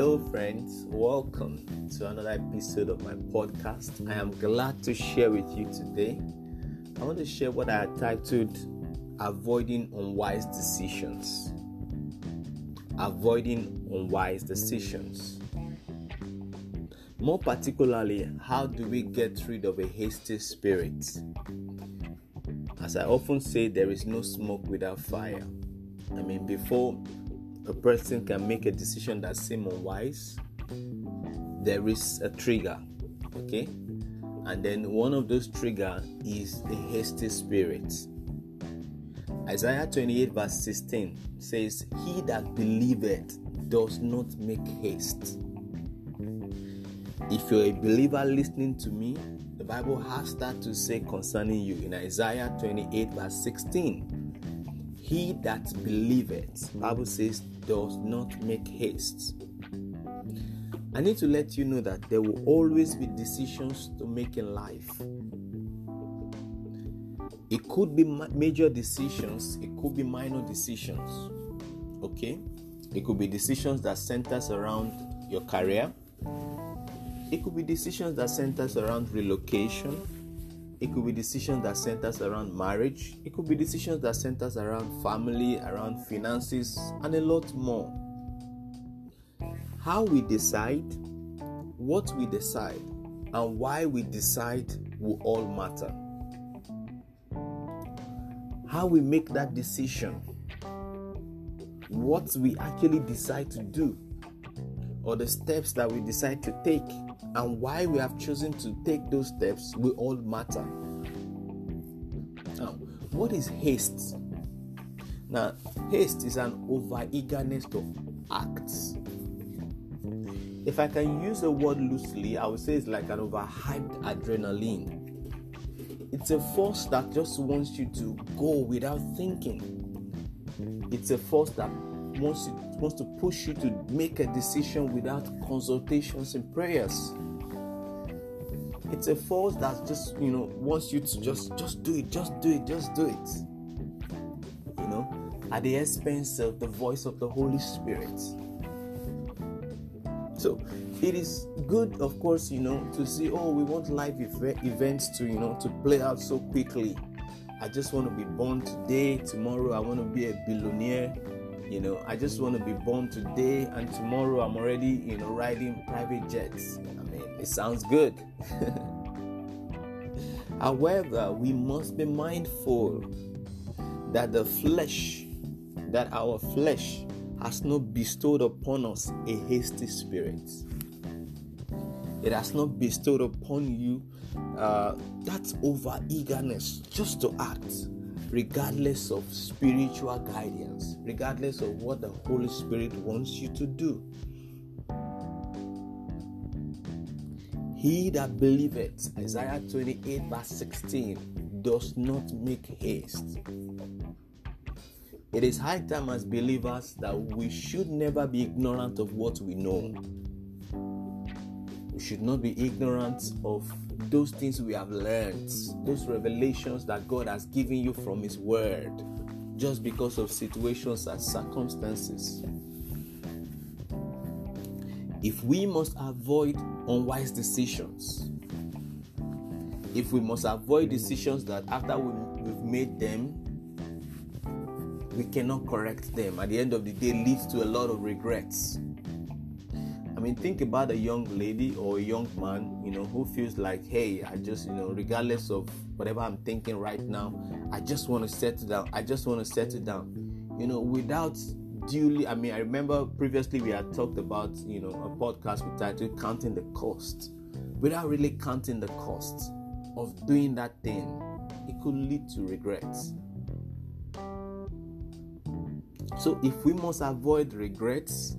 Hello, friends. Welcome to another episode of my podcast. I am glad to share with you today. I want to share what I titled Avoiding Unwise Decisions. Avoiding Unwise Decisions. More particularly, how do we get rid of a hasty spirit? As I often say, there is no smoke without fire. I mean, before a person can make a decision that seems unwise, there is a trigger. Okay? And then one of those trigger is a hasty spirit. Isaiah 28 verse 16 says, He that believeth does not make haste. If you're a believer listening to me, the Bible has that to say concerning you in Isaiah 28 verse 16. He that believeth, Bible says, does not make haste. I need to let you know that there will always be decisions to make in life. It could be major decisions, it could be minor decisions. Okay? It could be decisions that centers around your career, it could be decisions that centers around relocation. It could be decisions that centers around marriage. It could be decisions that centers around family, around finances, and a lot more. How we decide, what we decide, and why we decide will all matter. How we make that decision, what we actually decide to do, or the steps that we decide to take and why we have chosen to take those steps will all matter. Now, what is haste? Now, haste is an over eagerness to act. If I can use the word loosely, I would say it's like an overhyped adrenaline. It's a force that just wants you to go without thinking. It's a force that wants to, wants to push you to make a decision without consultations and prayers. It's a force that just you know wants you to just just do it, just do it, just do it. You know, at the expense of the voice of the Holy Spirit. So it is good, of course, you know, to see. Oh, we want live ev- events to you know to play out so quickly. I just want to be born today. Tomorrow, I want to be a billionaire you know, I just want to be born today and tomorrow I'm already, you know, riding private jets. I mean, it sounds good. However, we must be mindful that the flesh, that our flesh has not bestowed upon us a hasty spirit. It has not bestowed upon you uh, that over eagerness just to act regardless of spiritual guidance, regardless of what the Holy Spirit wants you to do. He that believeth, Isaiah 28, verse 16, does not make haste. It is high time as believers that we should never be ignorant of what we know. We should not be ignorant of those things we have learned, those revelations that God has given you from His Word, just because of situations and circumstances. If we must avoid unwise decisions, if we must avoid decisions that after we've made them, we cannot correct them, at the end of the day, leads to a lot of regrets. I mean, think about a young lady or a young man, you know, who feels like, hey, I just, you know, regardless of whatever I'm thinking right now, I just want to settle down. I just want to settle down, you know, without duly. I mean, I remember previously we had talked about, you know, a podcast we titled Counting the Cost. Without really counting the cost of doing that thing, it could lead to regrets. So, if we must avoid regrets,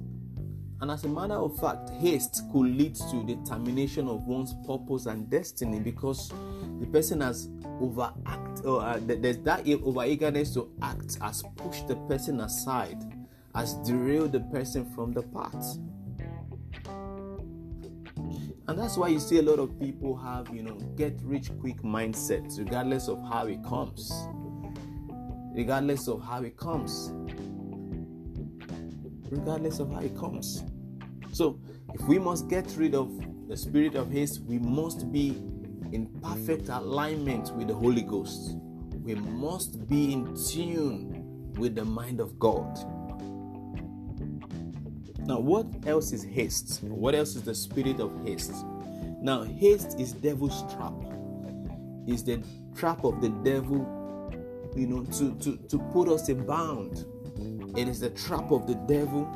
and as a matter of fact, haste could lead to the termination of one's purpose and destiny because the person has overact or uh, there's that over eagerness to act has pushed the person aside, has derailed the person from the path. And that's why you see a lot of people have, you know, get rich quick mindsets, regardless of how it comes. Regardless of how it comes regardless of how it comes. So, if we must get rid of the spirit of haste, we must be in perfect alignment with the Holy Ghost. We must be in tune with the mind of God. Now, what else is haste? What else is the spirit of haste? Now, haste is devil's trap. Is the trap of the devil, you know, to, to, to put us in bound. It is the trap of the devil,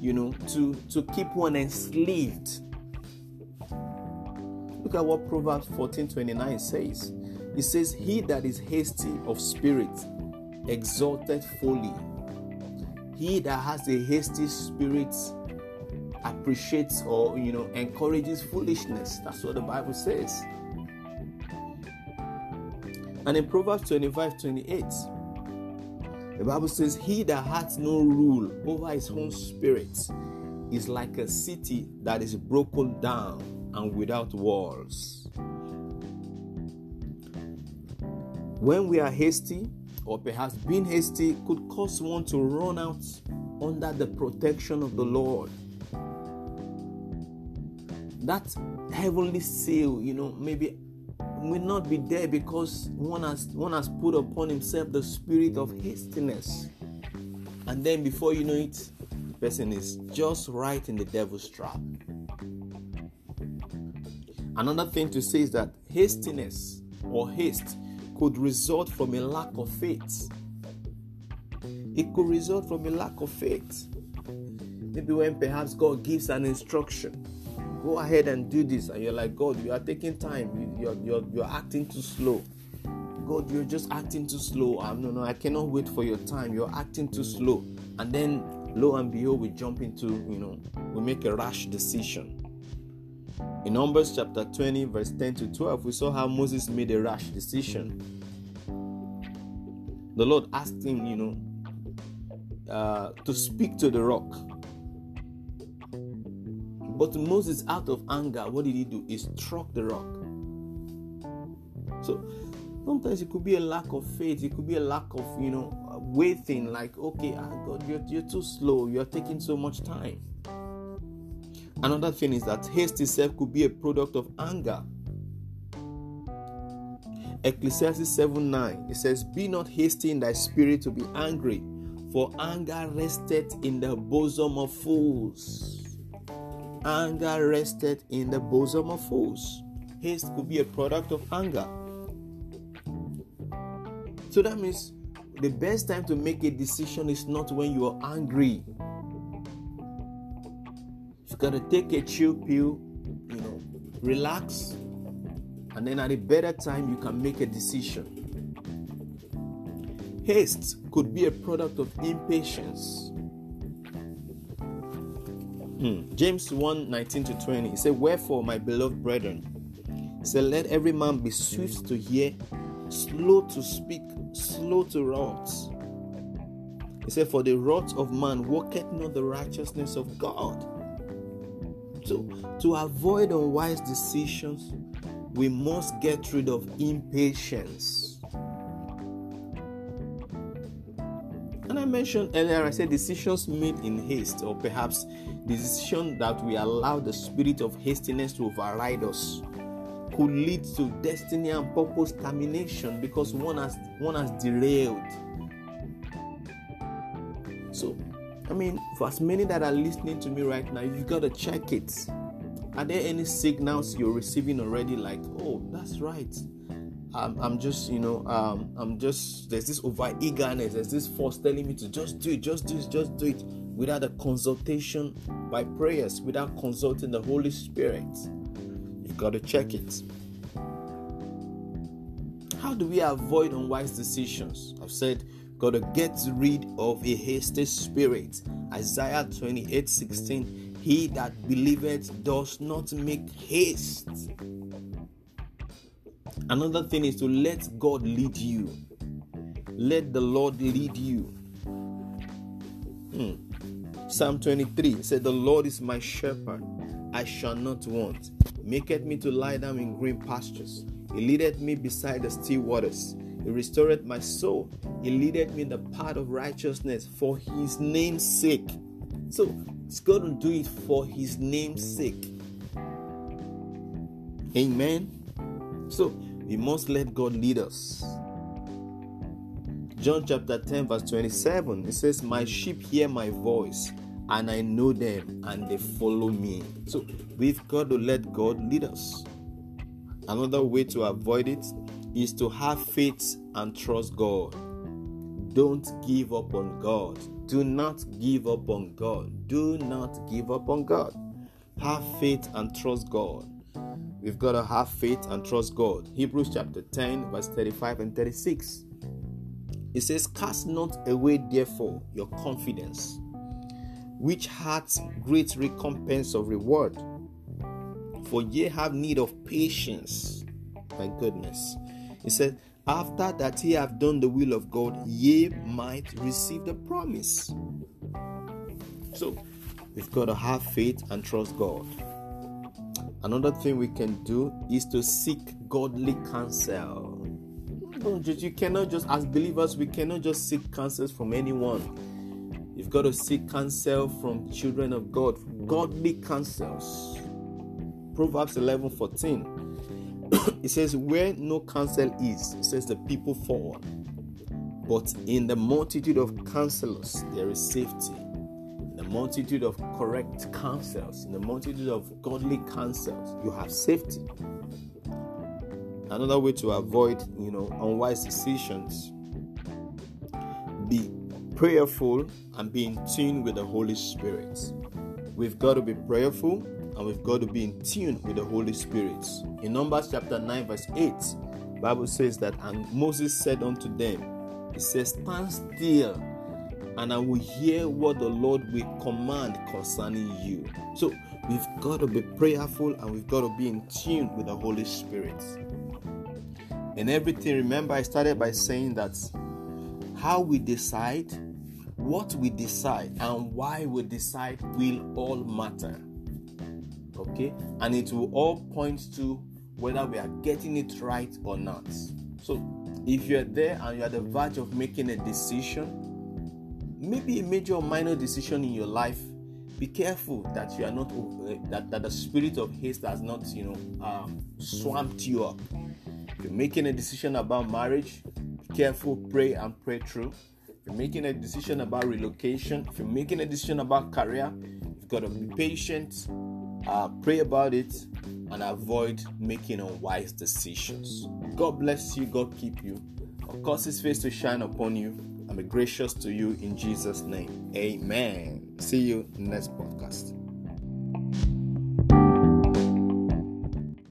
you know, to, to keep one enslaved. Look at what Proverbs 14:29 says. It says, He that is hasty of spirit exalted folly. He that has a hasty spirit appreciates or you know encourages foolishness. That's what the Bible says. And in Proverbs 25 28, the Bible says, He that hath no rule over his own spirit is like a city that is broken down and without walls. When we are hasty, or perhaps being hasty, could cause one to run out under the protection of the Lord. That heavenly seal, you know, maybe will not be there because one has one has put upon himself the spirit of hastiness. And then before you know it, the person is just right in the devil's trap. Another thing to say is that hastiness or haste could result from a lack of faith. It could result from a lack of faith. Maybe when perhaps God gives an instruction, go ahead and do this, and you're like, God, you are taking time, you're, you're, you're acting too slow. God, you're just acting too slow. Um, no, no, I cannot wait for your time. You're acting too slow. And then, lo and behold, we jump into, you know, we make a rash decision. In Numbers chapter 20, verse 10 to 12, we saw how Moses made a rash decision. The Lord asked him, you know, uh, to speak to the rock. But Moses, out of anger, what did he do? He struck the rock. So sometimes it could be a lack of faith, it could be a lack of, you know, waiting, like, okay, ah, God, you're, you're too slow, you're taking so much time. Another thing is that haste itself could be a product of anger. Ecclesiastes 7 9 it says, Be not hasty in thy spirit to be angry, for anger rested in the bosom of fools. Anger rested in the bosom of fools. Haste could be a product of anger. So that means the best time to make a decision is not when you are angry You got to take a chill pill, you know, relax, and then at a better time you can make a decision. Haste could be a product of impatience. Hmm. James 1 19 to 20. He said, Wherefore, my beloved brethren, said, Let every man be swift to hear, slow to speak, slow to wrath. He said, For the wrath of man worketh not the righteousness of God. So, to avoid unwise decisions, we must get rid of impatience. Mentioned earlier, I said decisions made in haste, or perhaps decision that we allow the spirit of hastiness to override us, could lead to destiny and purpose termination because one has one has derailed. So I mean, for as many that are listening to me right now, you got to check it. Are there any signals you're receiving already? Like, oh, that's right. I'm, I'm just, you know, um, I'm just, there's this over eagerness, there's this force telling me to just do it, just do it, just do it without a consultation by prayers, without consulting the Holy Spirit. You've got to check it. How do we avoid unwise decisions? I've said got to get rid of a hasty spirit. Isaiah 28 16. He that believeth does not make haste. Another thing is to let God lead you. Let the Lord lead you. Hmm. Psalm 23 said, The Lord is my shepherd, I shall not want. He maketh me to lie down in green pastures. He leadeth me beside the still waters. He restored my soul. He leadeth me in the path of righteousness for his name's sake. So He's going to do it for His name's sake. Amen. So we must let God lead us. John chapter 10, verse 27, it says, My sheep hear my voice, and I know them, and they follow me. So we've got to let God lead us. Another way to avoid it is to have faith and trust God. Don't give up on God. Do not give up on God. Do not give up on God. Have faith and trust God. We've got to have faith and trust God. Hebrews chapter 10, verse 35 and 36. It says, Cast not away, therefore, your confidence, which hath great recompense of reward. For ye have need of patience. My goodness. He said, After that ye have done the will of God, ye might receive the promise. So, we've got to have faith and trust God. Another thing we can do is to seek godly counsel. You cannot just, as believers, we cannot just seek counsels from anyone. You've got to seek counsel from children of God, godly counsels. Proverbs 11 14. it says, Where no counsel is, says the people fall. But in the multitude of counselors, there is safety multitude of correct counsels, in the multitude of godly counsels, you have safety. Another way to avoid, you know, unwise decisions, be prayerful and be in tune with the Holy Spirit. We've got to be prayerful and we've got to be in tune with the Holy Spirit. In Numbers chapter 9, verse 8, Bible says that and Moses said unto them, He says, Stand still and I will hear what the Lord will command concerning you. So we've got to be prayerful and we've got to be in tune with the Holy Spirit. And everything, remember, I started by saying that how we decide, what we decide, and why we decide will all matter. Okay? And it will all point to whether we are getting it right or not. So if you're there and you're at the verge of making a decision, maybe a major or minor decision in your life be careful that you are not uh, that, that the spirit of haste has not you know um, swamped you up. If you're making a decision about marriage be careful pray and pray through. If you're making a decision about relocation if you're making a decision about career you've got to be patient uh, pray about it and avoid making unwise decisions. God bless you. God keep you. Cause his face to shine upon you and be gracious to you in Jesus' name. Amen. See you next podcast.